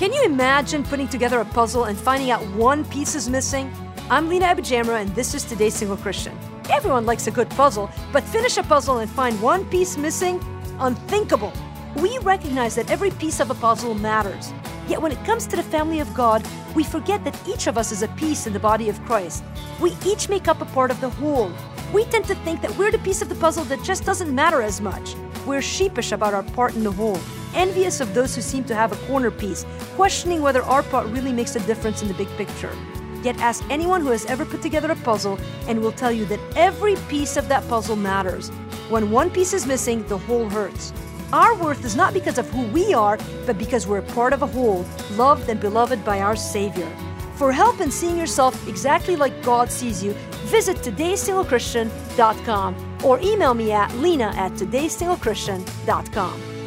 Can you imagine putting together a puzzle and finding out one piece is missing? I'm Lina AbuJamra, and this is Today's Single Christian. Everyone likes a good puzzle, but finish a puzzle and find one piece missing? Unthinkable. We recognize that every piece of a puzzle matters. Yet when it comes to the family of God, we forget that each of us is a piece in the body of Christ. We each make up a part of the whole. We tend to think that we're the piece of the puzzle that just doesn't matter as much. We're sheepish about our part in the whole, envious of those who seem to have a corner piece, questioning whether our part really makes a difference in the big picture. Yet ask anyone who has ever put together a puzzle and will tell you that every piece of that puzzle matters. When one piece is missing, the whole hurts. Our worth is not because of who we are, but because we're part of a whole, loved and beloved by our Savior. For help in seeing yourself exactly like God sees you, visit todaysinglechristian.com or email me at lena at todaysinglechristian.com.